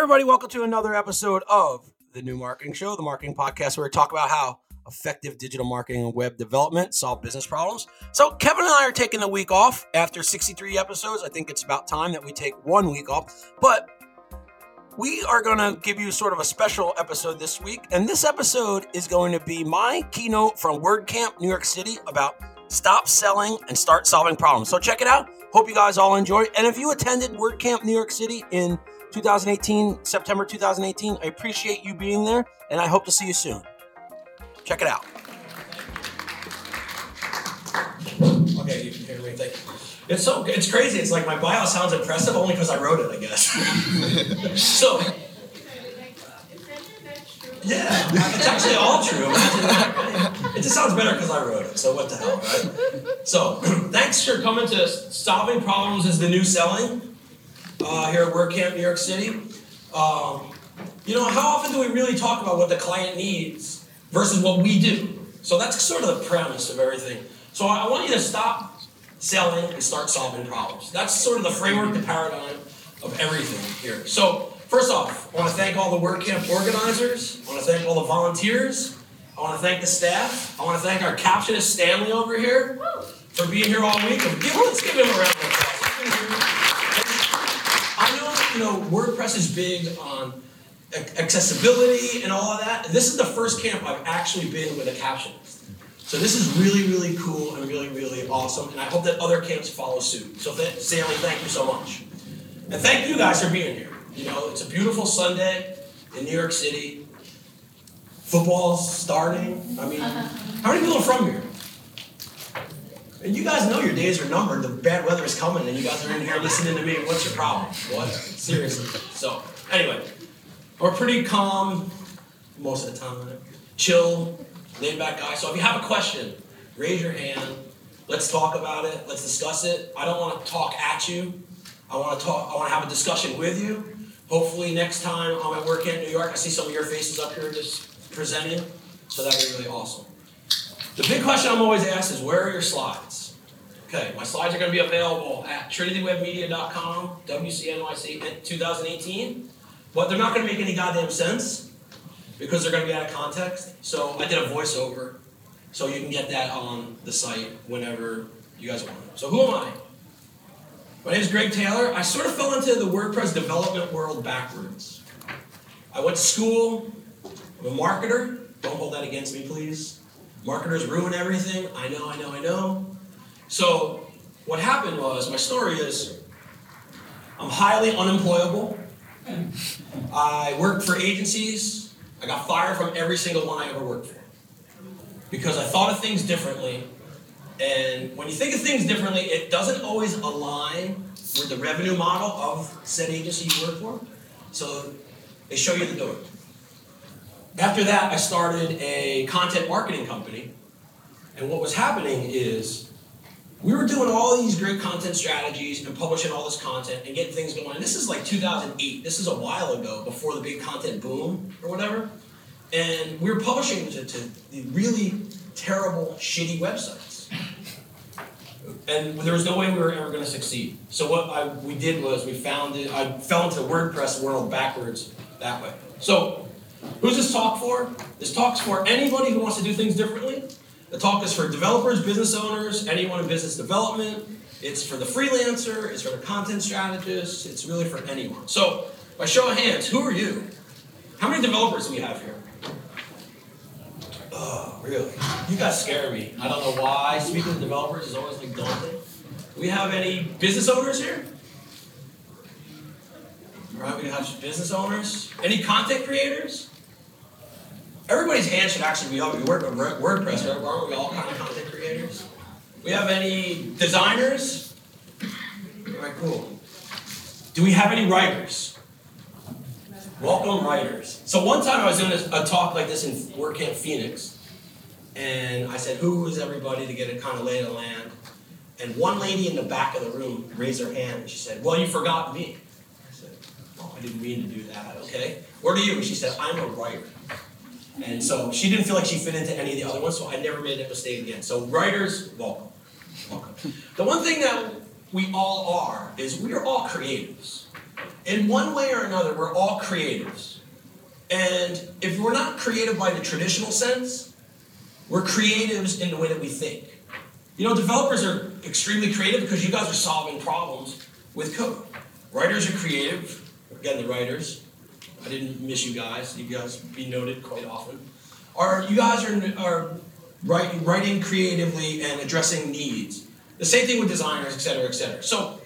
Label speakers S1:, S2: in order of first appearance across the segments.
S1: everybody, welcome to another episode of the New Marketing Show, the marketing podcast where we talk about how effective digital marketing and web development solve business problems. So, Kevin and I are taking a week off after 63 episodes. I think it's about time that we take one week off, but we are going to give you sort of a special episode this week. And this episode is going to be my keynote from WordCamp New York City about stop selling and start solving problems. So, check it out. Hope you guys all enjoy. And if you attended WordCamp New York City in 2018, September 2018. I appreciate you being there, and I hope to see you soon. Check it out. Okay, you can hear me. Thank you. It's so it's crazy. It's like my bio sounds impressive only because I wrote it, I guess. so. Yeah, it's actually all true. It just sounds better because I wrote it. So what the hell, right? So thanks for coming to Solving Problems is the New Selling uh, here at WordCamp New York City. Um, you know, how often do we really talk about what the client needs versus what we do? So that's sort of the premise of everything. So I want you to stop selling and start solving problems. That's sort of the framework, the paradigm of everything here. So first off, I want to thank all the WordCamp organizers. I want to thank all the volunteers. I want to thank the staff. I want to thank our captionist Stanley over here for being here all week. let's give him a round of applause know, WordPress is big on accessibility and all of that. This is the first camp I've actually been with a captionist. So this is really, really cool and really, really awesome. And I hope that other camps follow suit. So th- Stanley, thank you so much. And thank you guys for being here. You know, it's a beautiful Sunday in New York City. Football's starting. I mean, how many people are from here? And you guys know your days are numbered. The bad weather is coming, and you guys are in here listening to me. What's your problem? What? Seriously. So, anyway, we're pretty calm most of the time. Chill, laid back guy. So, if you have a question, raise your hand. Let's talk about it. Let's discuss it. I don't want to talk at you. I want to talk. I want to have a discussion with you. Hopefully, next time I'm at WordCamp New York, I see some of your faces up here just presenting. So that'd be really awesome. The big question I'm always asked is, where are your slides? Okay, my slides are going to be available at trinitywebmedia.com, WCNYC in 2018, but they're not going to make any goddamn sense because they're going to be out of context. So I did a voiceover, so you can get that on the site whenever you guys want. So who am I? My name is Greg Taylor. I sort of fell into the WordPress development world backwards. I went to school. I'm a marketer. Don't hold that against me, please. Marketers ruin everything. I know, I know, I know. So, what happened was my story is I'm highly unemployable. I worked for agencies. I got fired from every single one I ever worked for because I thought of things differently. And when you think of things differently, it doesn't always align with the revenue model of said agency you work for. So they show you the door. After that, I started a content marketing company. And what was happening is we were doing all these great content strategies and publishing all this content and getting things going. And this is like 2008. This is a while ago, before the big content boom or whatever. And we were publishing to, to really terrible, shitty websites. And there was no way we were ever going to succeed. So what I, we did was we found it. I fell into the WordPress world backwards that way. So Who's this talk for? This talk's for anybody who wants to do things differently. The talk is for developers, business owners, anyone in business development. It's for the freelancer, it's for the content strategist, it's really for anyone. So, by show of hands, who are you? How many developers do we have here? Oh, really? You guys scare me. I don't know why. Speaking of developers is always like daunting. Do we have any business owners here? Right, we have some business owners. Any content creators? Everybody's hand should actually be up. We work with WordPress, right? Aren't we all kind of content creators? We have any designers? All right, cool. Do we have any writers? Welcome, writers. So one time I was doing a talk like this in WordCamp Phoenix, and I said, "Who is everybody?" to get a kind of lay of the land. And one lady in the back of the room raised her hand, and she said, "Well, you forgot me." I "Oh, I didn't mean to do that." Okay. What are you? And She said, "I'm a writer." And so she didn't feel like she fit into any of the other ones, so I never made that mistake again. So writers, welcome. Welcome. The one thing that we all are is we are all creatives. in one way or another, we're all creatives. And if we're not creative by the traditional sense, we're creatives in the way that we think. You know, developers are extremely creative because you guys are solving problems with code. Writers are creative. Again, the writers. I didn't miss you guys. You guys be noted quite often. Are you guys are, are writing, writing creatively and addressing needs? The same thing with designers, et cetera, et cetera. So,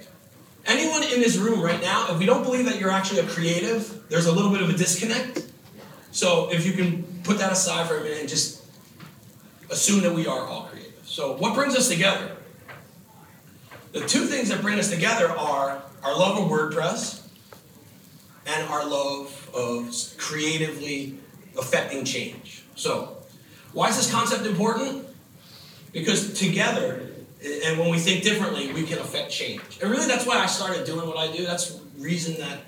S1: anyone in this room right now, if we don't believe that you're actually a creative, there's a little bit of a disconnect. So, if you can put that aside for a minute and just assume that we are all creative. So, what brings us together? The two things that bring us together are our love of WordPress and our love of creatively affecting change. So, why is this concept important? Because together, and when we think differently, we can affect change. And really, that's why I started doing what I do. That's the reason that,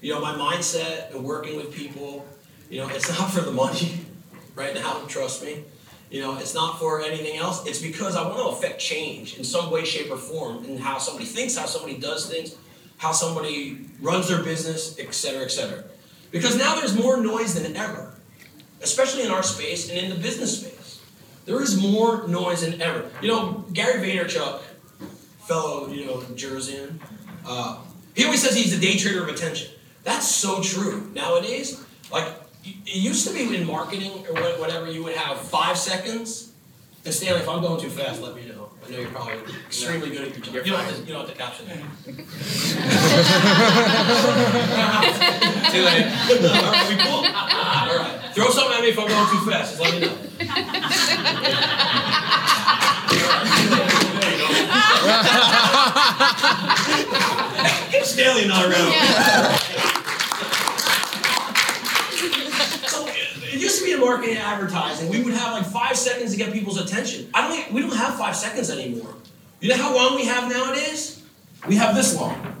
S1: you know, my mindset and working with people, you know, it's not for the money right now, trust me. You know, it's not for anything else. It's because I want to affect change in some way, shape, or form in how somebody thinks, how somebody does things, how somebody runs their business, et cetera, et cetera. Because now there's more noise than ever, especially in our space and in the business space. There is more noise than ever. You know, Gary Vaynerchuk, fellow, you know, Jerseyan, uh, he always says he's the day trader of attention. That's so true nowadays. Like, it used to be in marketing or whatever, you would have five seconds. And Stanley, if I'm going too fast, let me know. I know you're probably extremely good at your job. You don't, have to, you don't have to caption that.
S2: Too late.
S1: All right, we cool? All right. Throw something at me if I'm going too fast. Just let me know. Get Stanley not around. So it used to be in marketing and advertising. We would have like five seconds to get people's attention. I don't. We don't have five seconds anymore. You know how long we have nowadays? We have this long.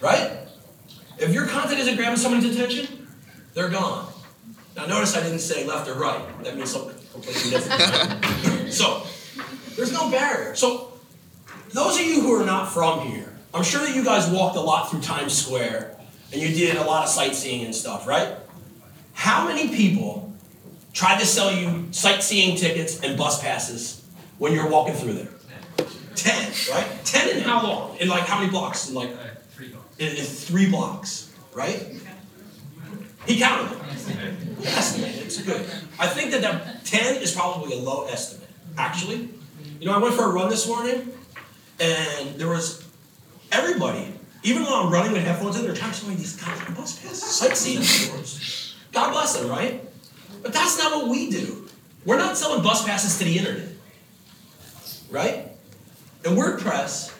S1: Right? If your content isn't grabbing somebody's attention, they're gone. Now notice I didn't say left or right. That means something completely different. so there's no barrier. So those of you who are not from here, I'm sure that you guys walked a lot through Times Square and you did a lot of sightseeing and stuff, right? How many people tried to sell you sightseeing tickets and bus passes when you're walking through there? Ten, right? Ten in how long? In like how many blocks? In like uh, in, in three blocks, right? He counted them. He estimated. It's good. I think that that 10 is probably a low estimate, actually. You know, I went for a run this morning, and there was everybody, even though I'm running with headphones in, they're trying these goddamn bus passes, sightseeing tours. God bless them, right? But that's not what we do. We're not selling bus passes to the internet, right? And WordPress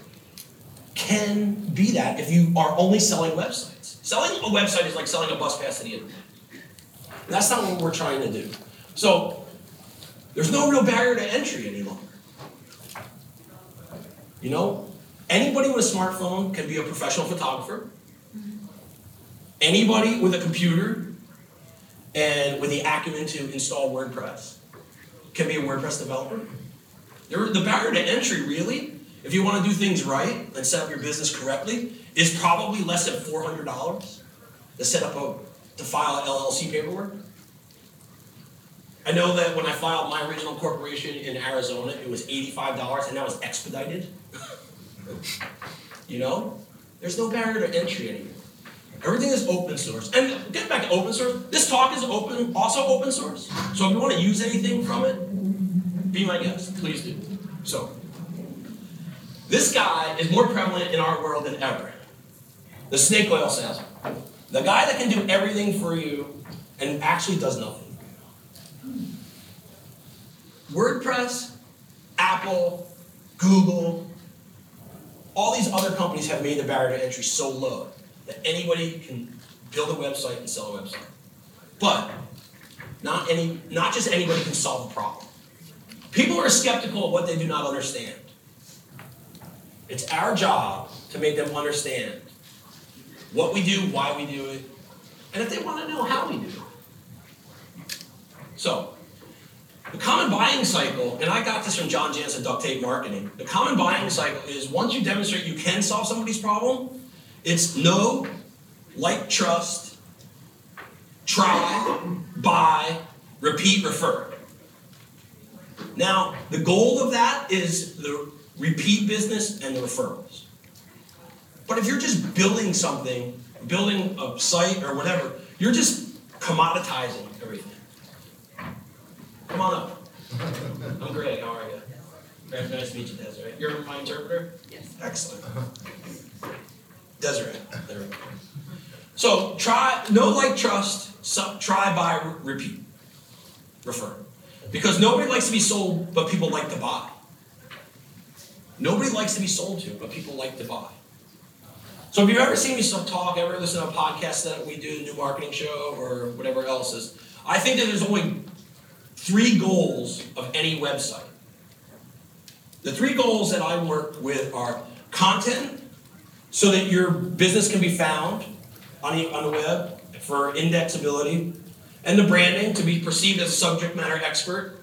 S1: can be that if you are only selling websites. Selling a website is like selling a bus pass to the internet. That's not what we're trying to do. So there's no real barrier to entry any longer. You know, anybody with a smartphone can be a professional photographer. Anybody with a computer and with the acumen to install WordPress can be a WordPress developer. The barrier to entry, really, if you want to do things right and set up your business correctly, is probably less than four hundred dollars to set up a to file LLC paperwork. I know that when I filed my original corporation in Arizona, it was eighty-five dollars, and that was expedited. you know, there's no barrier to entry anymore. Everything is open source. And getting back to open source, this talk is open, also open source. So if you want to use anything from it, be my guest. Please do. So. This guy is more prevalent in our world than ever. The snake oil salesman. The guy that can do everything for you and actually does nothing. WordPress, Apple, Google, all these other companies have made the barrier to entry so low that anybody can build a website and sell a website. But not any not just anybody can solve a problem. People are skeptical of what they do not understand. It's our job to make them understand what we do, why we do it, and if they want to know how we do it. So, The common buying cycle, and I got this from John Jantsch, Duct Tape Marketing. The common buying cycle is once you demonstrate you can solve somebody's problem, it's no, like, trust, try, buy, repeat, refer. Now, the goal of that is the repeat business and the referrals. But if you're just building something, building a site or whatever, you're just commoditizing. Come on up. I'm Greg. How are you? Very nice to meet you, Desiree. You're my interpreter?
S3: Yes.
S1: Excellent. Desiree. There we go. So try, know, like, trust, try, buy, re- repeat, refer. Because nobody likes to be sold, but people like to buy. Nobody likes to be sold to, but people like to buy. So if you've ever seen me some talk, ever listen to a podcast that we do, the new marketing show, or whatever else is, I think that there's only three goals of any website. The three goals that I work with are content, so that your business can be found on the, on the web for indexability, and the branding to be perceived as a subject matter expert.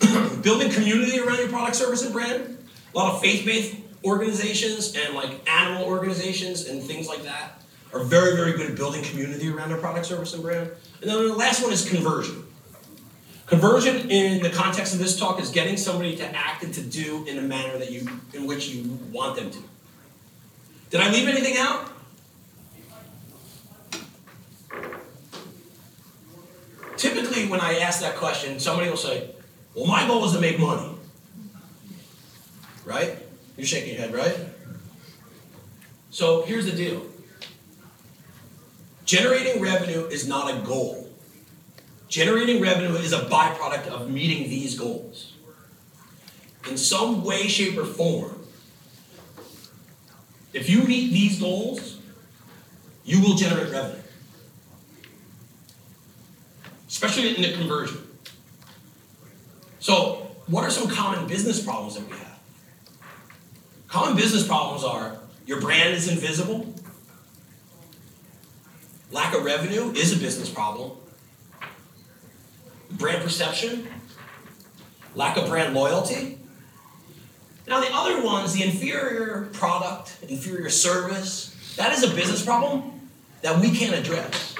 S1: Building community around your product, service, and brand. A lot of faith-based organizations and like animal organizations and things like that are very, very good at building community around their product, service, and brand. And then the last one is conversion. Conversion in the context of this talk is getting somebody to act and to do in a manner that you in which you want them to. Did I leave anything out? Typically, when I ask that question, somebody will say, Well, my goal is to make money. Right? You're shaking your head, right? So here's the deal generating revenue is not a goal, generating revenue is a byproduct of meeting these goals. In some way, shape, or form, if you meet these goals, you will generate revenue. Especially in the conversion. So, what are some common business problems that we have? Common business problems are your brand is invisible, lack of revenue is a business problem, brand perception, lack of brand loyalty. Now, the other ones, the inferior product, inferior service, that is a business problem that we can't address.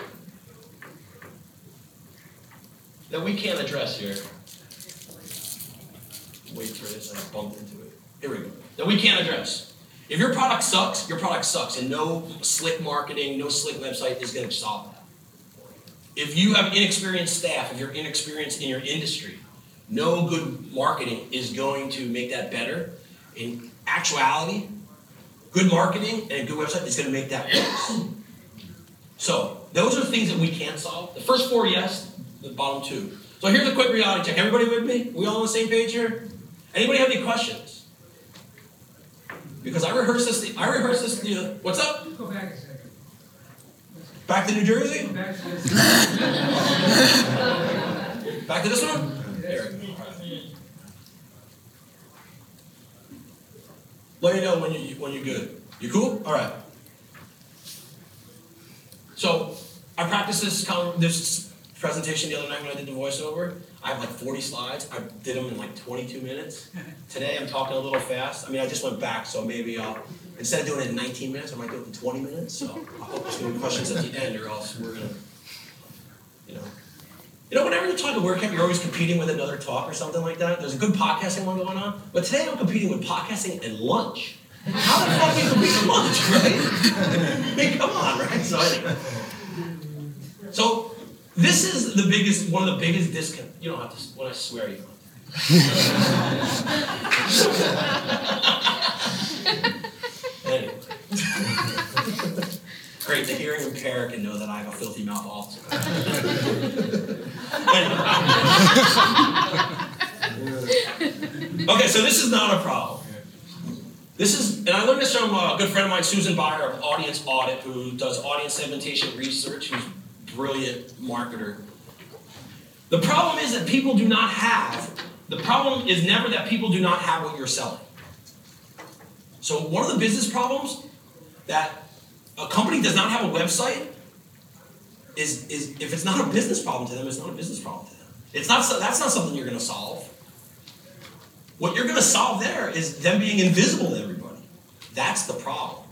S1: That we can't address here. Wait for this, I bumped into it. Here we go. That we can't address. If your product sucks, your product sucks, and no slick marketing, no slick website is going to solve that. If you have inexperienced staff, if you're inexperienced in your industry, no good marketing is going to make that better. In actuality, good marketing and a good website is going to make that worse. So, those are things that we can't solve. The first four, yes. The bottom two. So here's a quick reality check. Everybody with me? We all on the same page here? Anybody have any questions? Because I rehearsed this. I rehearsed this. What's up?
S4: Go back a second.
S1: Back to New Jersey?
S4: Back to this.
S1: Back to this one? Let me know when you when you're good. You cool? All right. So I practiced this this presentation the other night when I did the voiceover. I have like 40 slides. I did them in like 22 minutes. Today I'm talking a little fast. I mean, I just went back, so maybe I'll instead of doing it in 19 minutes, I might do it in 20 minutes. So I hope there's be questions at the end, or else we're gonna, you know. You know, whenever you're talking WordCamp, you're always competing with another talk or something like that. There's a good podcasting one going on, but today I'm competing with podcasting and lunch. How the fuck do you compete with lunch, right? I mean, come on, right? So anyway. So this is the biggest, one of the biggest discount. You don't have to. When I swear, you don't. anyway. Great, the hearing impaired can know that I have a filthy mouth also. Okay, so this is not a problem. This is, and I learned this from a good friend of mine, Susan Baier of Audience Audit, who does audience segmentation research, who's a brilliant marketer. The problem is that people do not have, the problem is never that people do not have what you're selling. So, one of the business problems that a company does not have a website is, is if it's not a business problem to them, it's not a business problem to them. It's not that's not something you're going to solve. What you're going to solve there is them being invisible to everybody. That's the problem.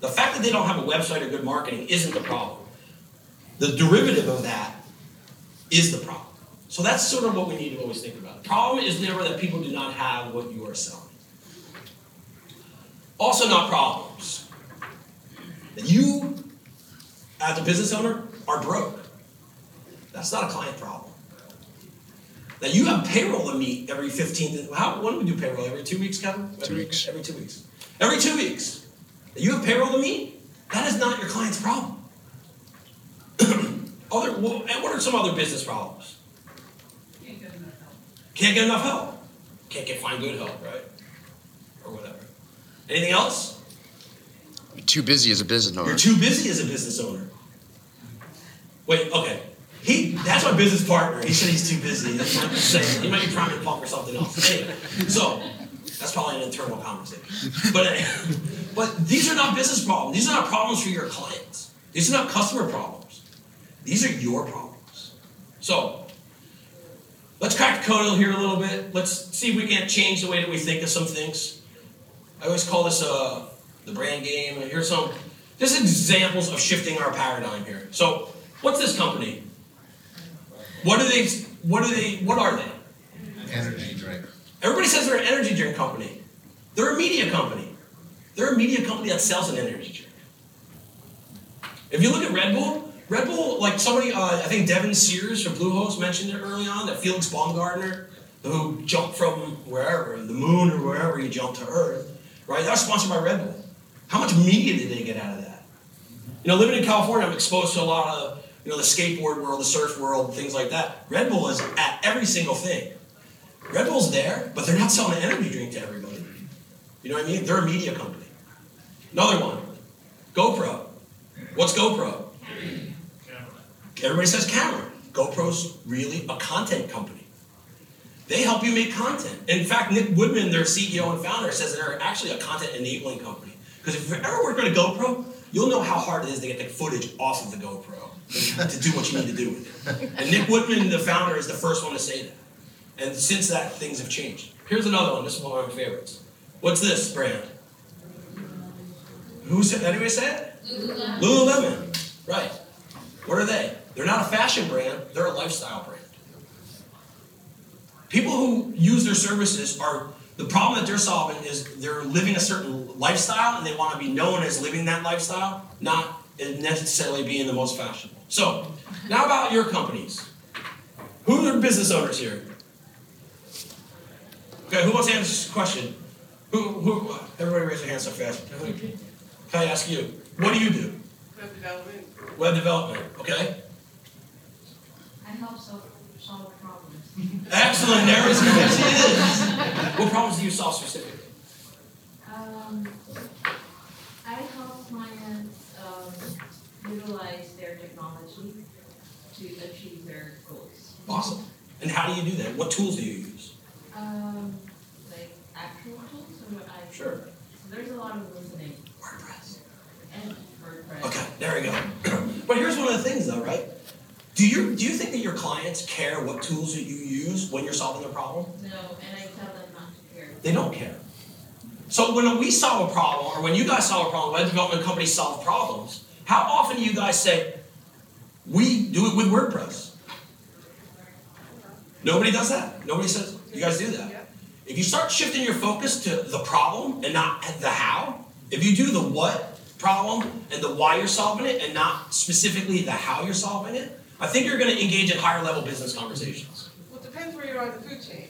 S1: The fact that they don't have a website or good marketing isn't the problem. The derivative of that is the problem. So that's sort of what we need to always think about. The problem is never that people do not have what you are selling. Also, not problems. That you, as a business owner, are broke. That's not a client problem. That you have payroll to meet every 15th. How, when do we do payroll? Every two weeks, Kevin? Every,
S3: Two weeks.
S1: Every two weeks. Every two weeks. That you have payroll to meet? That is not your client's problem. other, well, and what are some other business problems?
S4: Can't get enough help.
S1: Can't get enough help. Can't get find good help, right? Or whatever. Anything else?
S3: You're too busy as a business owner.
S1: You're too busy as a business owner. Wait, okay. He that's my business partner. He said he's too busy. He might be, saying, he might be trying to pump or something else. Anyway, so that's probably an internal conversation. But uh, but these are not business problems. These are not problems for your clients. These are not customer problems. These are your problems. So let's crack the code here a little bit. Let's see if we can't change the way that we think of some things. I always call this uh, the brand game. And here's some just examples of shifting our paradigm here. So, what's this company? What are they? What are they? What are they?
S2: Energy drink.
S1: Everybody says they're an energy drink company. They're a media company. They're a media company that sells an energy drink. If you look at Red Bull, Red Bull, like somebody, uh, I think Devin Sears from Bluehost mentioned it early on, that Felix Baumgartner, who jumped from wherever, the moon or wherever he jumped to Earth, right? That was sponsored by Red Bull. How much media did they get out of that? You know, living in California, I'm exposed to a lot of, you know, the skateboard world, the surf world, things like that. Red Bull is at every single thing. Red Bull's there, but they're not selling an energy drink to everybody. You know what I mean? They're a media company. Another one, GoPro. What's GoPro? Camera. Everybody says camera. GoPro's really a content company. They help you make content. In fact, Nick Woodman, their CEO and founder, says they're actually a content enabling company. Because if you've ever worked on a GoPro, you'll know how hard it is to get the footage off of the GoPro to do what you need to do with it. And Nick Woodman, the founder, is the first one to say that. And since that, things have changed. Here's another one. This is one of my favorites. What's this brand? Who said? Anybody say it?
S4: Lululemon.
S1: Lululemon. Right. What are they? They're not a fashion brand. They're a lifestyle brand. People who use their services are the problem that they're solving is they're living a certain lifestyle and they want to be known as living that lifestyle, not necessarily being the most fashionable. So, now about your companies. Who are the business owners here? Okay, who wants to answer this question? Who, who, everybody raise their hands so fast. Can I ask you? What do you do?
S4: Web development.
S1: Web development, okay?
S5: I help solve, solve problems.
S1: Excellent, there is, there she. What problems do you solve specifically?
S5: Um, I help clients, um, utilize their technology to achieve their goals.
S1: Awesome. And how do you do that? What tools do you use?
S5: Um, like actual tools or what I.
S1: Sure.
S5: So there's a lot of listening
S1: WordPress.
S5: and WordPress.
S1: Okay, there we go. but here's one of the things though, right? Do you do you think that your clients care what tools that you use when you're solving their problem?
S5: No, and I tell them not to care.
S1: They don't care. So when we solve a problem, or when you guys solve a problem, web development companies solve problems, how often do you guys say, we do it with WordPress? Nobody does that. Nobody says, you guys do that. If you start shifting your focus to the problem and not the how, if you do the what problem and the why you're solving it and not specifically the how you're solving it, I think you're going to engage in higher level business conversations.
S4: Well, it depends where you are in the food chain.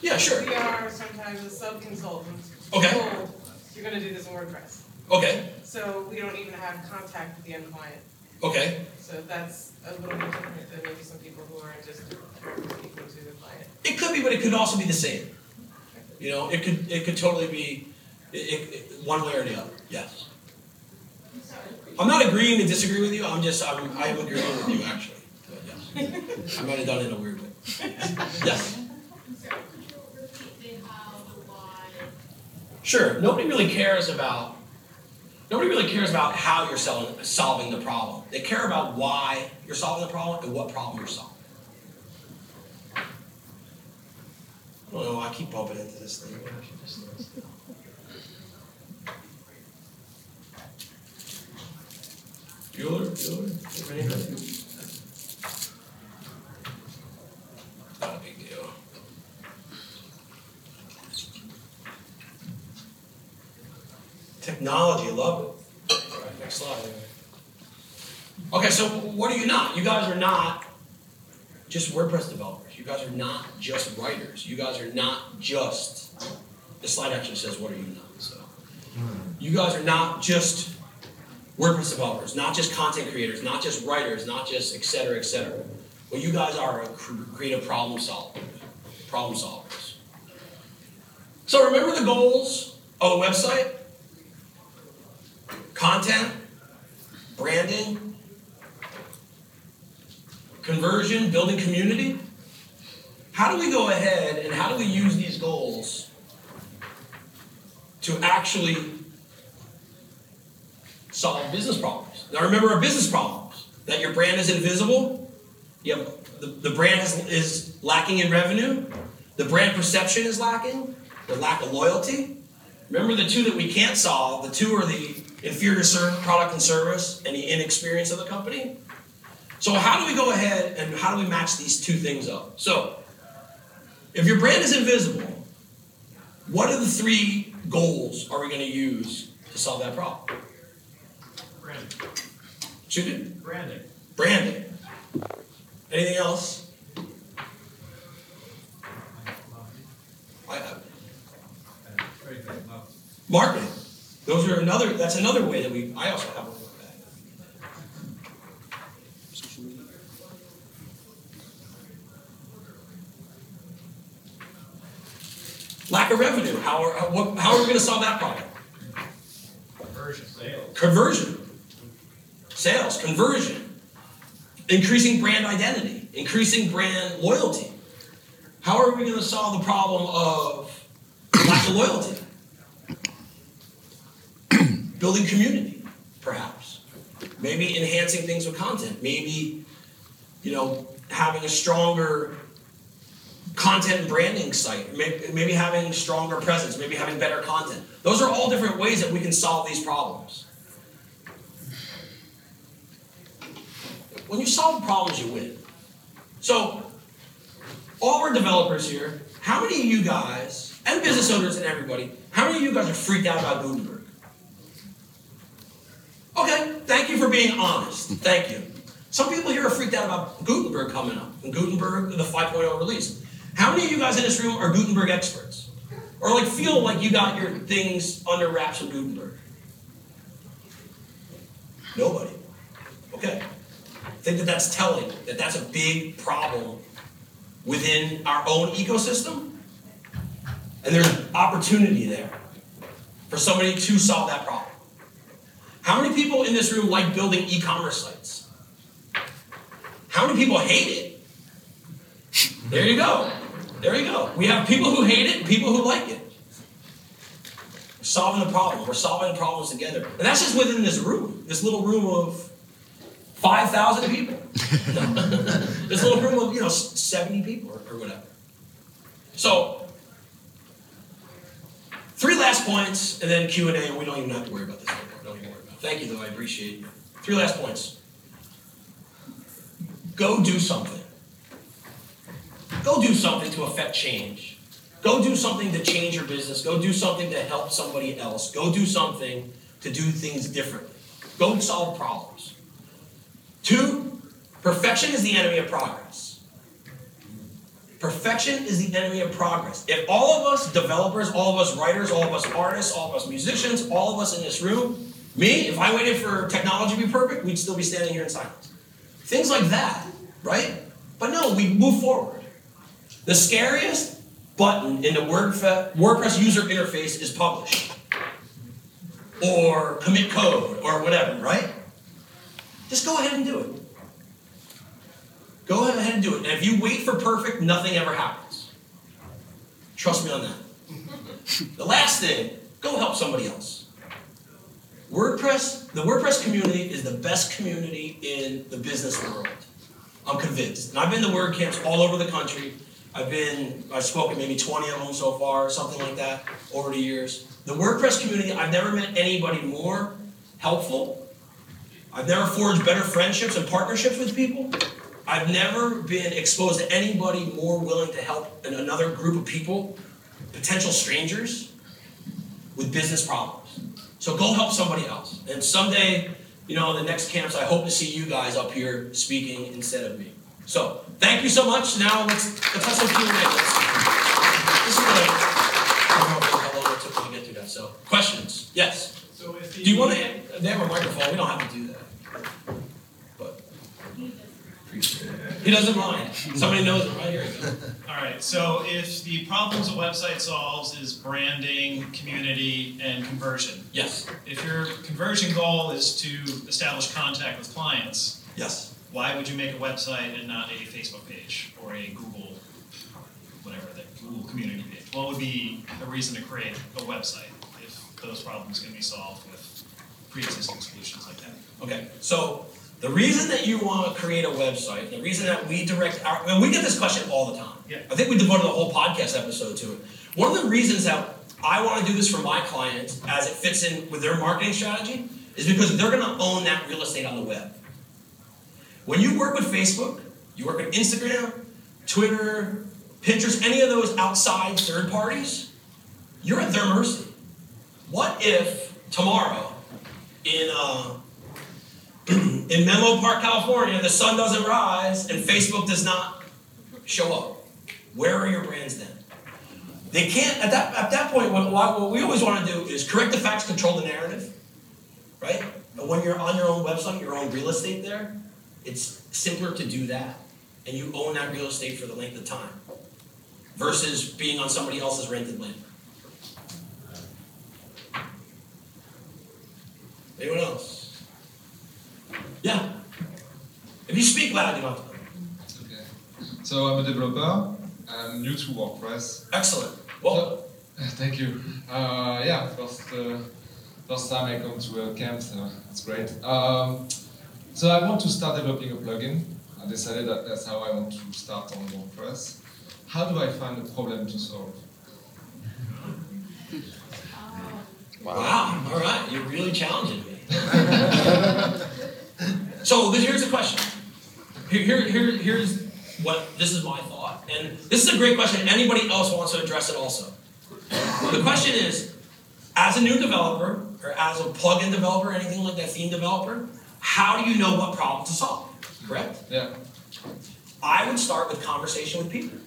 S1: Yeah, sure.
S4: We are sometimes a sub-consultant.
S1: Okay.
S4: You're gonna do this in WordPress.
S1: Okay,
S4: So we don't even have contact with the end client.
S1: okay.
S4: So that's a little bit different than maybe some people who are just speaking to the client.
S1: It could be, but it could also be the same. You know, it could it could totally be it, it, it- one way or the other. Yes. I'm not agreeing to disagree with you. I'm just I'm I'm agreeing with you actually. But yes. I might have done it in a weird way. Yes. Sure. Nobody really cares about nobody really cares about how you're selling, solving the problem. They care about why you're solving the problem and what problem you're solving. I don't know, I keep bumping into this thing. Maybe I should just slow this down. Bueller, Bueller, anybody? Not a big deal. Technology, love it. All right, next slide. Okay, so what are you not? You guys are not just WordPress developers. You guys are not just writers. You guys are not just. The slide actually says, "What are you not?" So, you guys are not just WordPress developers, not just content creators, not just writers, not just et cetera, et cetera. What you guys are cr- creative problem solvers. Problem solvers. So remember the goals of a website? Content, branding, conversion, building community. How do we go ahead and how do we use these goals to actually solve business problems? Now remember our business problems that your brand is invisible, you have, the, the brand is, is lacking in revenue, the brand perception is lacking, the lack of loyalty. Remember the two that we can't solve, the two are the inferior product and service and the inexperience of the company. So how do we go ahead and how do we match these two things up? So if your brand is invisible, what are the three goals are we going to use to solve that problem?
S2: Branding.
S1: Be
S2: Branding.
S1: branding. Anything else? I, I,
S2: Very good. Love.
S1: marketing. Those are another. That's another way that we. I also have one like that. Lack of revenue. How are, how, what, how are we going to solve that problem?
S2: Conversion. Sales.
S1: Conversion. Sales, conversion. Increasing brand identity, increasing brand loyalty. How are we going to solve the problem of lack of loyalty? Building community, perhaps. Maybe enhancing things with content. Maybe, you know, having a stronger content and branding site. Maybe, maybe having stronger presence. Maybe having better content. Those are all different ways that we can solve these problems. When you solve problems, you win. So, all our developers here, how many of you guys, and business owners and everybody, how many of you guys are freaked out about Gutenberg? Okay, thank you for being honest. Thank you. Some people here are freaked out about Gutenberg coming up, and Gutenberg, the 5.0 release. How many of you guys in this room are Gutenberg experts? Or like feel like you got your things under wraps with Gutenberg? Nobody. Okay. I think that that's telling that that's a big problem within our own ecosystem. And there's opportunity there for somebody to solve that problem. How many people in this room like building e commerce sites? How many people hate it? There you go. There you go. We have people who hate it and people who like it. We're solving the problem. We're solving the problems together. And that's just within this room, this little room of 5,000 people. this little room of, you know, 70 people or, or whatever. So, three last points, and then Q&A, and we don't even have to worry about this anymore. Don't even worry about it. Thank you, though. I appreciate you. Three last points. Go do something. Go do something to affect change. Go do something to change your business. Go do something to help somebody else. Go do something to do things differently. Go solve problems. Two, perfection is the enemy of progress. Perfection is the enemy of progress. If all of us developers, all of us writers, all of us artists, all of us musicians, all of us in this room, me, if I waited for technology to be perfect, we'd still be standing here in silence. Things like that, right? But no, we move forward. The scariest button in the WordPress user interface is publish or commit code or whatever, right? Just go ahead and do it. Go ahead and do it. And if you wait for perfect, nothing ever happens. Trust me on that. the last thing, go help somebody else. WordPress, the WordPress community is the best community in the business world. I'm convinced. And I've been to WordCamps all over the country. I've been, I've spoken maybe twenty of them so far, something like that, over the years. The WordPress community, I've never met anybody more helpful. I've never forged better friendships and partnerships with people. I've never been exposed to anybody more willing to help another group of people, potential strangers, with business problems. So go help somebody else. And someday, you know, in the next camps, I hope to see you guys up here speaking instead of me. So thank you so much. Now let's let's have some Q and A. This is what I, I don't know how long it took me to get through that. So questions? Yes.
S2: So if
S1: Do you want to? They have a microphone. We don't have to do that. But he doesn't mind. Somebody knows it right here.
S6: All right, so if the problems a website solves is branding, community, and conversion,
S1: Yes.
S6: if your conversion goal is to establish contact with clients,
S1: Yes.
S6: why would you make a website and not a Facebook page or a Google, whatever, the Google community page? What would be the reason to create a website if those problems can be solved with pre-existing solutions like that?
S1: Okay. So the reason that you want to create a website, the reason that we direct our, and we get this question all the time.
S6: Yeah.
S1: I think we devoted a whole podcast episode to it. One of the reasons that I want to do this for my clients, as it fits in with their marketing strategy, is because they're going to own that real estate on the web. When you work with Facebook, you work with Instagram, Twitter, Pinterest, any of those outside third parties, you're at their mercy. What if tomorrow, in uh, in Menlo Park, California, the sun doesn't rise and Facebook does not show up? Where are your brands then? They can't at that at that point. What, what we always want to do is correct the facts, control the narrative, right? And when you're on your own website, your own real estate there, it's simpler to do that, and you own that real estate for the length of time, versus being on somebody else's rented land. Anyone else? Yeah. If you speak loud, you don't have to.
S7: Okay. So I'm a developer. I'm new to WordPress.
S1: Excellent. Well,
S7: So, thank you. Uh, yeah, first uh, first time I come to a camp, so that's great. Um, so I want to start developing a plugin. I decided that that's how I want to start on WordPress. How do I find a problem to solve?
S1: wow. All right. You're really challenging me. so here's the question. Here, here, here, here's what this is my thought, and this is a great question. Anybody else wants to address it also? The question is, as a new developer or as a plugin developer, anything like that, theme developer, how do you know what problem to solve? Correct.
S7: Yeah.
S1: I would start with conversation with people.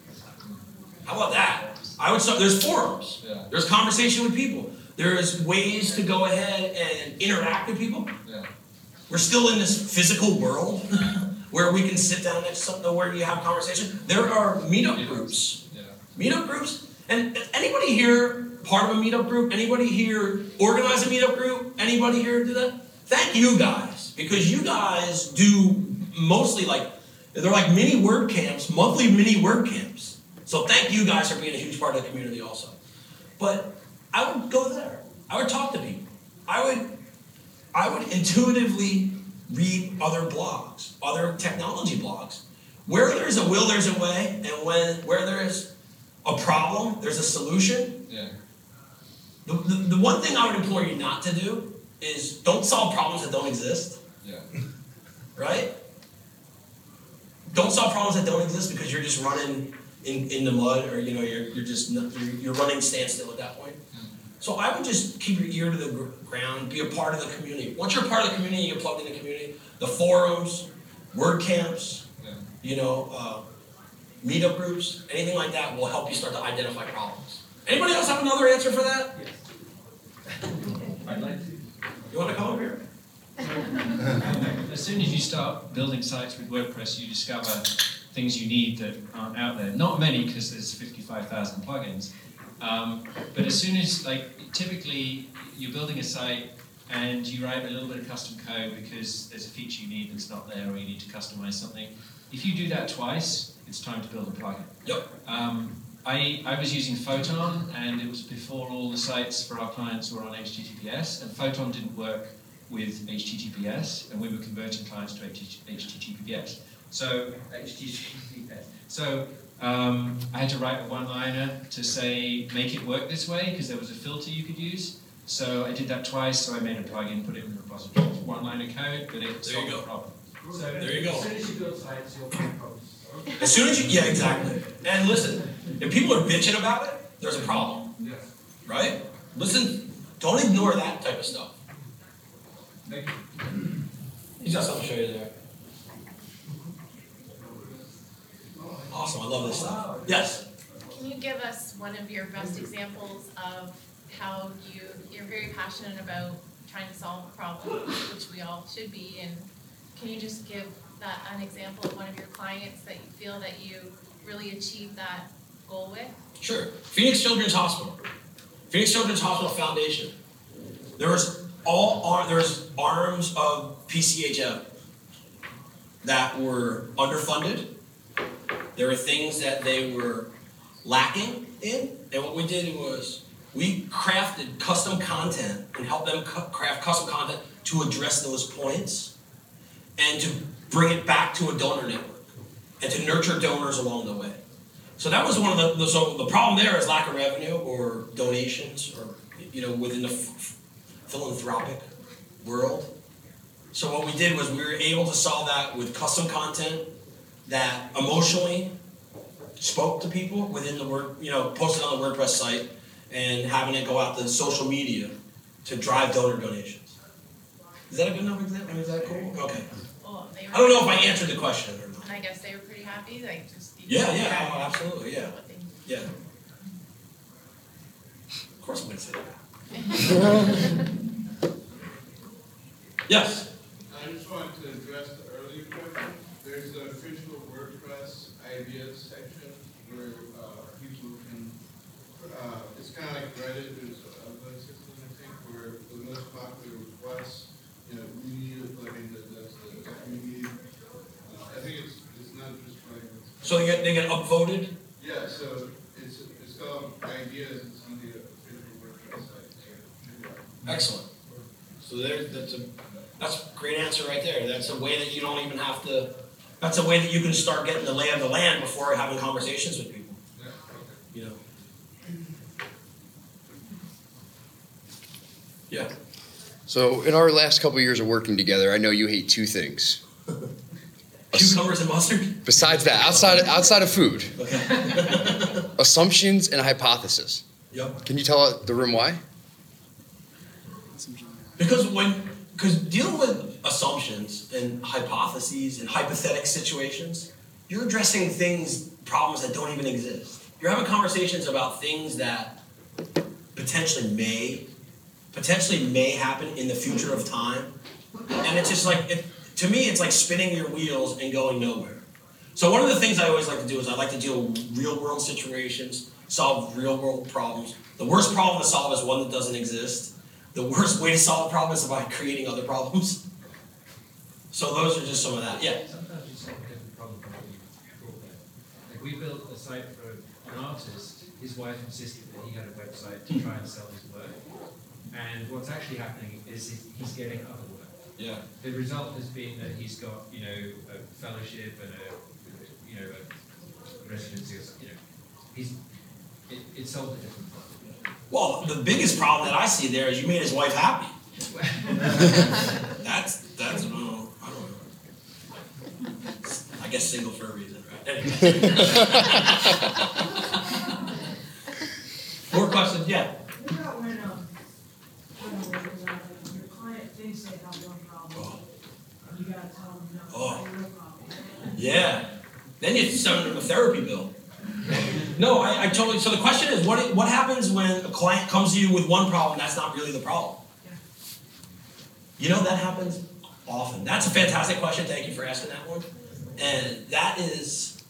S1: How about that? I would start. There's forums.
S7: Yeah.
S1: There's conversation with people. There's ways to go ahead and interact with people.
S7: Yeah.
S1: We're still in this physical world where we can sit down next to something where you have conversation. There are meetup groups.
S7: Yeah.
S1: Meetup groups. And anybody here part of a meetup group? Anybody here organize a meetup group? Anybody here do that? Thank you guys because you guys do mostly like they're like mini word camps, monthly mini word camps. So thank you guys for being a huge part of the community also. But I would go there. I would talk to people. I would I would intuitively read other blogs, other technology blogs. Where there's a will, there's a way, and when where there's a problem, there's a solution.
S7: Yeah.
S1: The, the, the one thing I would implore you not to do is don't solve problems that don't exist,
S7: Yeah.
S1: right? Don't solve problems that don't exist because you're just running in, in the mud or you know you're, you're just you're, you're running standstill at that point. So I would just keep your ear to the ground, be a part of the community. Once you're a part of the community, you're plugged in the community. The forums, word camps,
S7: Yeah.
S1: you know, uh, meetup groups, anything like that will help you start to identify problems. Anybody else have another answer for that? Yes.
S2: I'd like to.
S1: You want to come over here?
S2: As soon as you start building sites with WordPress, you discover things you need that aren't out there. Not many, because there's 55,000 plugins. Um, but as soon as, like, typically you're building a site and you write a little bit of custom code because there's a feature you need that's not there or you need to customize something. If you do that twice, it's time to build a plugin.
S1: Yep.
S2: Um, I, I was using Photon, and it was before all the sites for our clients were on HTTPS, and Photon didn't work with HTTPS, and we were converting clients to HTTPS. So HTTPS. So Um, I had to write a one-liner to say make it work this way because there was a filter you could use. So I did that twice. So I made a plugin, put it in the repository. It's One-liner code, but it
S1: There
S2: solved
S1: you go.
S2: the problem.
S8: So
S1: There you go.
S8: As soon as you build sites, you'll find problems.
S1: As soon as you, yeah, exactly. And listen, if people are bitching about it, there's a problem,
S8: Yes.
S1: right? Listen, don't ignore that type of stuff.
S8: Thank you.
S1: He's got something to show you there. Awesome, I love this stuff. Yes.
S9: Can you give us one of your best examples of how you, you're very passionate about trying to solve problems, which we all should be, and can you just give that, an example of one of your clients that you feel that you really achieved that goal with?
S1: Sure. Phoenix Children's Hospital. Phoenix Children's Hospital Foundation. There was all ar- there was arms of PCHM that were underfunded. There were things that they were lacking in, and what we did was we crafted custom content and helped them craft custom content to address those points and to bring it back to a donor network and to nurture donors along the way. So that was one of the, so the problem there is lack of revenue or donations or you know within the philanthropic world. So what we did was we were able to solve that with custom content that emotionally spoke to people within the word you know posted on the WordPress site and having it go out to social media to drive donor donations. Is that a good enough example? Is that cool? Okay.
S9: Well.
S1: I don't know if I answered the question or not.
S9: And I guess they were pretty happy, like, just.
S1: Yeah, yeah, oh, absolutely, yeah. Yeah. Of course I'm gonna say that. Yes.
S10: I just wanted to address the earlier question. There's the official WordPress ideas section where, uh, people can, uh, it's kind of like Reddit, there's a system, I think, where the most popular requests, you know, we need a plugin that does this, we need, uh, I think it's, it's not just plugins.
S1: So they get, they get upvoted?
S10: Yeah, so it's, it's called ideas, it's on the official WordPress site, so.
S1: Excellent. So there, that's a, that's a great answer right there. That's a way that you don't even have to, that's a way that you can start getting the lay of the land before having conversations with people,
S10: Yeah, okay.
S1: you know? Yeah.
S3: So in our last couple years of working together, I know you hate two things.
S1: Cucumbers and mustard?
S3: Besides that, outside outside of food,
S1: Okay.
S3: assumptions and hypothesis.
S1: Yep.
S3: Can you tell the room why?
S1: Because when, because dealing with assumptions and hypotheses and hypothetical situations, you're addressing things, problems that don't even exist. You're having conversations about things that potentially may, potentially may happen in the future of time. And it's just like, it, to me, it's like spinning your wheels and going nowhere. So one of the things I always like to do is I like to deal with real world situations, solve real world problems. The worst problem to solve is one that doesn't exist. The worst way to solve a problem is by creating other problems. So those are just some of that. Yeah.
S8: Sometimes you solve a different problem from what you brought there. Like we built a site for an artist, his wife insisted that he had a website to try and sell his work. And what's actually happening is he's getting other work.
S1: Yeah.
S8: The result has been that he's got, you know, a fellowship and a, you know, a residency or something, you know. He's, it, it solved a different problem.
S1: Well, the biggest problem that I see there is you made his wife happy. That's that's oh, I don't know. I guess single for a reason, right? Anyway. More questions? Yeah.
S11: What about when, um, when when your client thinks they have one problem, you gotta tell them, no,
S1: Oh.
S11: it's problem.
S1: Yeah. Then you send them a therapy bill. No, I, I totally. So the question is, what what happens when a client comes to you with one problem that's not really the problem? You know that happens often. That's a fantastic question. Thank you for asking that one. And that is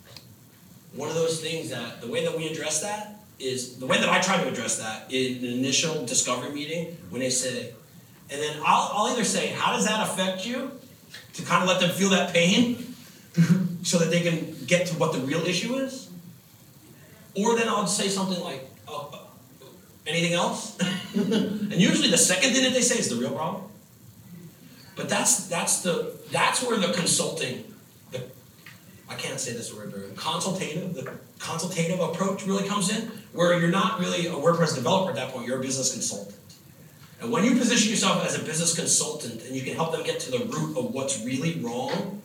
S1: one of those things that the way that we address that is the way that I try to address that in an initial discovery meeting when they say, and then I'll, I'll either say, how does that affect you? To kind of let them feel that pain so that they can get to what the real issue is. Or then I'll say something like, oh, anything else? and usually the second thing that they say is the real problem. But that's that's the that's where the consulting, the I can't say this word very consultative. The consultative approach really comes in, where you're not really a WordPress developer at that point. You're a business consultant. And when you position yourself as a business consultant and you can help them get to the root of what's really wrong,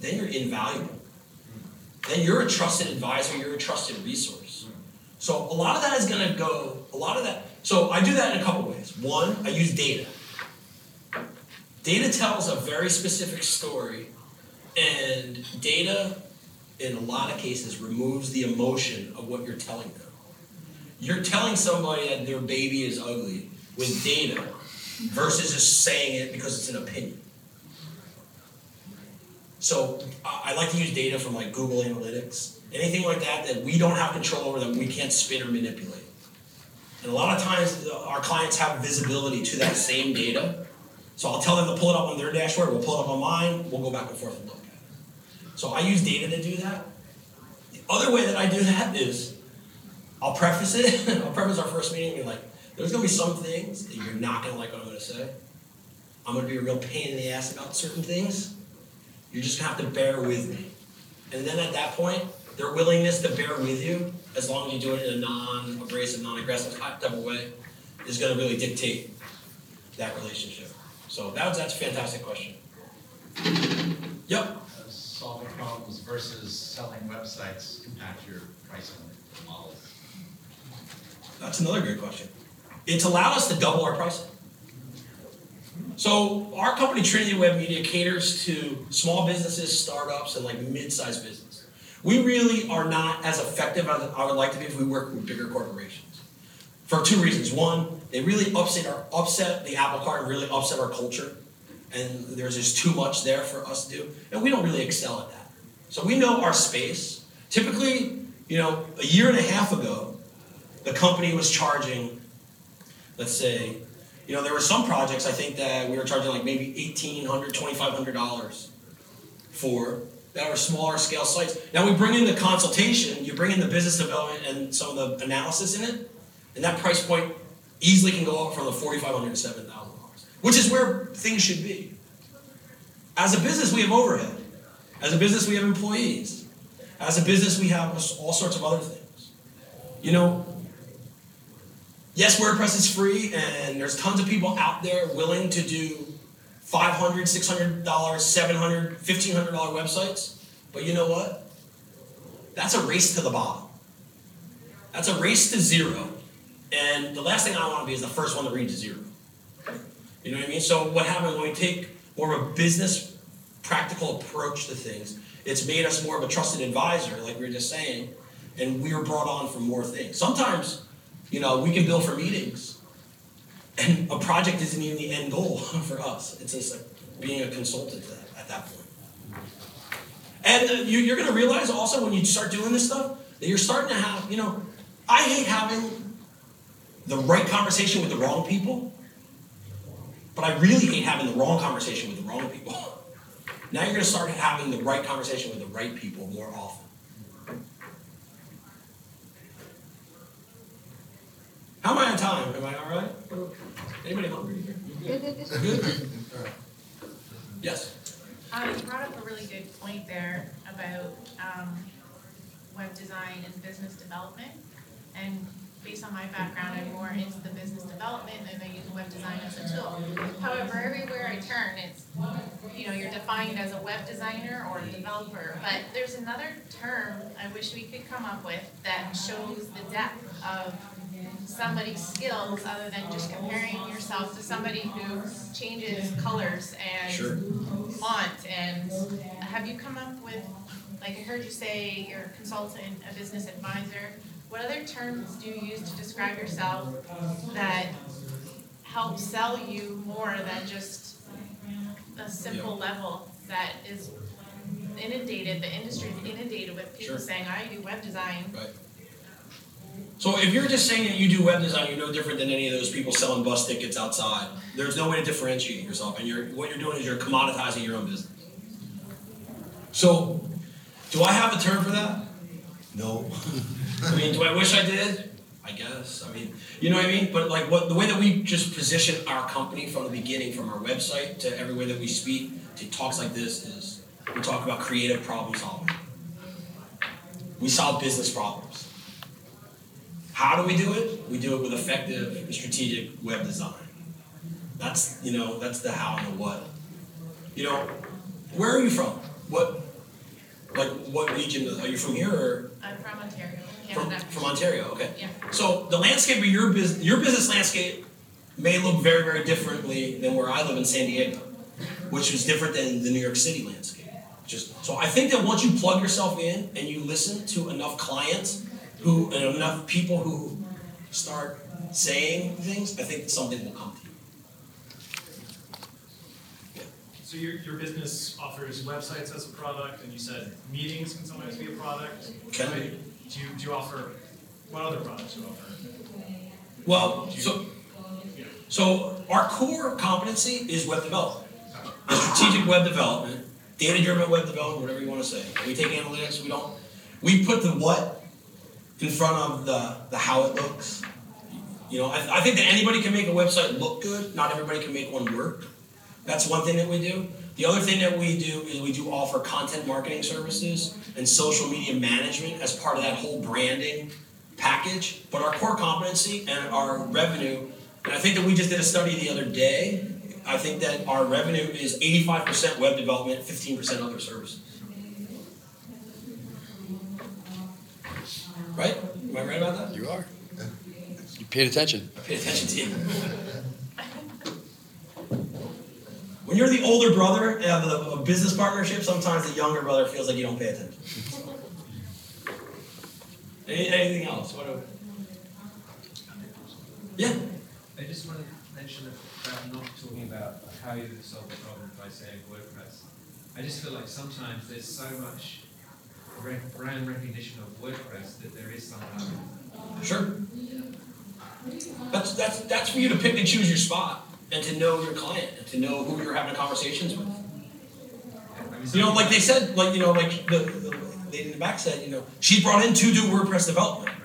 S1: then you're invaluable. Then you're a trusted advisor, you're a trusted resource. So a lot of that is gonna go, a lot of that, so I do that in a couple ways. One, I use data. Data tells a very specific story, and data, in a lot of cases, removes the emotion of what you're telling them. You're telling somebody that their baby is ugly with data versus just saying it because it's an opinion. So I like to use data from like Google Analytics, anything like that that we don't have control over that we can't spin or manipulate. And a lot of times uh, our clients have visibility to that same data. So I'll tell them to pull it up on their dashboard, we'll pull it up on mine, we'll go back and forth and look at it. So I use data to do that. The other way that I do that is I'll preface it, I'll preface our first meeting and be like, there's gonna be some things that you're not gonna like what I'm gonna say. I'm gonna be a real pain in the ass about certain things. You're just gonna have to bear with me. And then at that point, their willingness to bear with you, as long as you do it in a non-abrasive, non-aggressive type of way, is gonna really dictate that relationship. So that that's a fantastic question. Yep, uh,
S12: solving problems versus selling websites impact your pricing models?
S1: that's another great question. It's allowed us to double our pricing. So our company Trinity Web Media caters to small businesses, startups, and like mid-sized business. We really are not as effective as I would like to be if we work with bigger corporations. For two reasons. One, they really upset our upset the apple cart and really upset our culture. And there's just too much there for us to do. And we don't really excel at that. So we know our space. Typically, you know, a year and a half ago, the company was charging, let's say, you know, there were some projects I think that we were charging like maybe $1,800, $2,500 for that are smaller scale sites. Now we bring in the consultation, you bring in the business development and some of the analysis in it, and that price point easily can go up from the 4,500 to $7,000, which is where things should be. As a business, we have overhead. As a business, we have employees. As a business, we have all sorts of other things. You know, yes, WordPress is free, and there's tons of people out there willing to do $500, $600, $700, $1,500 websites. But you know what? That's a race to the bottom. That's a race to zero. And the last thing I want to be is the first one to read to zero. You know what I mean? So what happened when we take more of a business practical approach to things, it's made us more of a trusted advisor, like we were just saying, and we are brought on for more things. Sometimes, you know, we can bill for meetings, and a project isn't even the end goal for us. It's just like being a consultant at that point. And uh, you, you're going to realize also when you start doing this stuff that you're starting to have, you know, I hate having the right conversation with the wrong people, but I really hate having the wrong conversation with the wrong people. Now you're going to start having the right conversation with the right people more often. How am I on time? Am I all right? Anybody hungry here? Good? Yes.
S9: Um, you brought up a really good point there about, um, web design and business development. And based on my background, I'm more into the business development and I use web design as a tool. However, everywhere I turn, it's, you know, you're defined as a web designer or a developer. But there's another term I wish we could come up with that shows the depth of somebody's skills other than just comparing yourself to somebody who changes colors
S1: Sure.
S9: and font and have you come up with, like I heard you say you're a consultant, a business advisor. What other terms do you use to describe yourself that help sell you more than just a simple level that is inundated, the industry is inundated with people
S1: Sure.
S9: saying, I do web design.
S1: Right. So if you're just saying that you do web design, you're no different than any of those people selling bus tickets outside. There's no way to differentiate yourself, and you're what you're doing is you're commoditizing your own business. So, do I have a term for that? No. I mean, do I wish I did? I guess. I mean, you know what I mean? But like what the way that we just position our company from the beginning, from our website to every way that we speak to talks like this is we talk about creative problem solving. We solve business problems. How do we do it? We do it with effective strategic web design. That's you know that's the how and the what. You know, where are you from? What like what region are you from here or
S9: I'm from Ontario,
S1: from, from Ontario? Okay.
S9: Yeah.
S1: So the landscape of your business, your business landscape may look very, very differently than where I live in San Diego, which is different than the New York City landscape. Just so I think that once you plug yourself in and you listen to enough clients who and enough people who start saying things, I think something will come to you.
S6: So your, your business offers websites as a product, and you said meetings can sometimes be a product.
S1: Can
S6: Do you, do you offer, what other products do you offer?
S1: Well, so so our core competency is web development, strategic web development, data-driven web development, whatever you want to say. We take analytics. We don't. We put the what in front of the the how it looks. You know, I, I think that anybody can make a website look good. Not everybody can make one work. That's one thing that we do. The other thing that we do is we do offer content marketing services and social media management as part of that whole branding package. But our core competency and our revenue, and I think that we just did a study the other day. I think that our revenue is 85% web development, 15% other services. Right? Am I right about that?
S3: You are. You paid attention.
S1: Pay attention to you. When you're the older brother of a, a business partnership, sometimes the younger brother feels like you don't pay attention. Any, anything else? What do- yeah.
S8: I just want to mention about not talking about how you solve the problem by saying WordPress. I just feel like sometimes there's so much brand recognition of WordPress that there is somehow.
S1: Sure. That's that's that's for you to pick and choose your spot and to know your client and to know who you're having conversations with. You know, like they said, like you know, like the, the lady in the back said, you know, she's brought in to do WordPress development.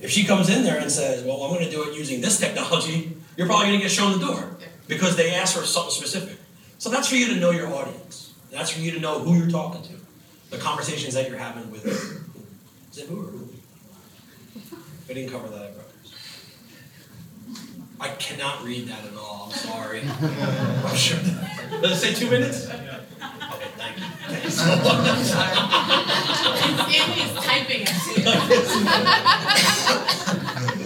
S1: If she comes in there and says, "Well, I'm going to do it using this technology," you're probably going to get shown the door because they asked for something specific. So that's for you to know your audience. That's for you to know who you're talking to, the conversations that you're having with. Is it who or who? We didn't cover that, brothers. I cannot read that at all. I'm sorry. I'm sure. Does it say two minutes? Okay, thank you. Thank you so much.
S9: Stanley's typing it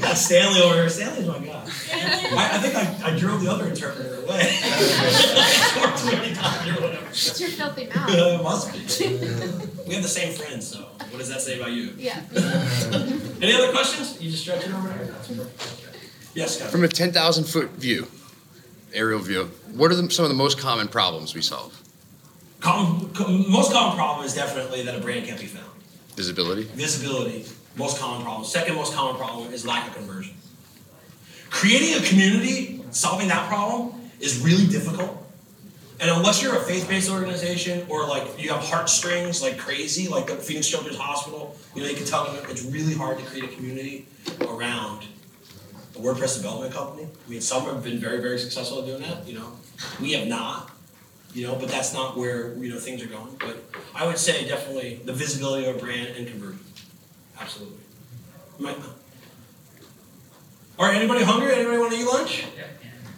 S1: Got Stanley over here. Stanley's my guy. I, I think I, I drove the other interpreter away. Or too many times whatever.
S5: It's your filthy mouth.
S1: it must be. We have the same friends, so what does that say about you?
S5: Yeah.
S1: Any other questions? You just stretching over there? Yes, Scott.
S3: From a 10,000 foot view, aerial view, what are the, some of the most common problems we solve?
S1: Common, com- most common problem is definitely that a brand can't be found.
S3: Visibility?
S1: Visibility, most common problem. Second most common problem is lack of conversion. Creating a community, solving that problem is really difficult. And unless you're a faith-based organization or like you have heartstrings like crazy, like the Phoenix Children's Hospital, you know, you can tell them it's really hard to create a community around a WordPress development company. I mean, some have been very, very successful at doing that, you know. We have not, you know, but that's not where, you know, things are going. But I would say definitely the visibility of a brand and conversion. Absolutely. Might- All right, anybody hungry? Anybody want to eat lunch? Yeah.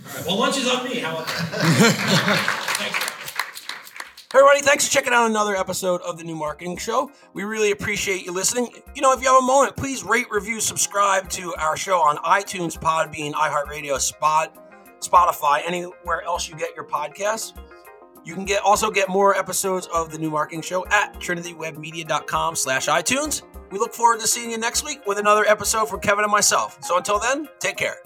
S1: All right, well, lunch is on me. How about that? Thanks. Everybody, thanks for checking out another episode of the New Marketing Show. We really appreciate you listening. You know, if you have a moment, please rate, review, subscribe to our show on iTunes, Podbean, iHeartRadio, Spot, Spotify, anywhere else you get your podcasts. You can get also get more episodes of the New Marketing Show at trinitywebmedia.com slash iTunes. We look forward to seeing you next week with another episode from Kevin and myself. So until then, take care.